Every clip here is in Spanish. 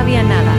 había nada.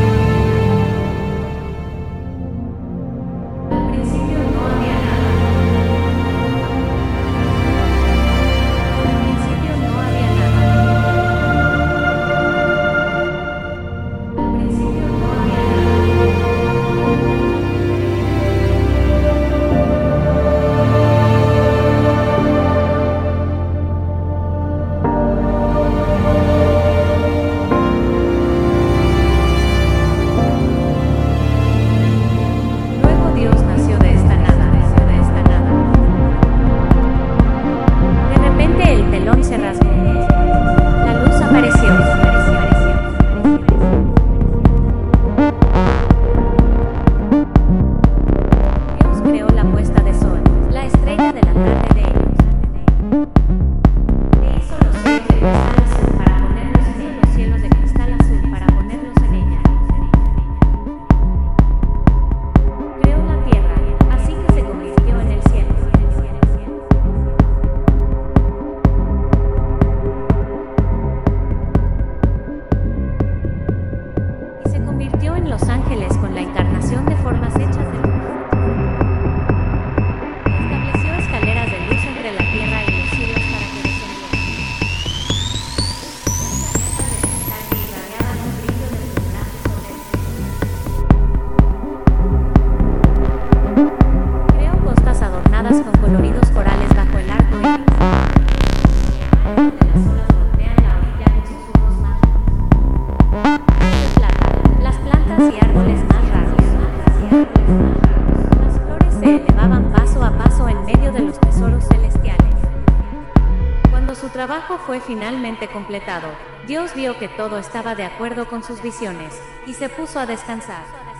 Los Ángeles. su trabajo fue finalmente completado, Dios vio que todo estaba de acuerdo con sus visiones, y se puso a descansar.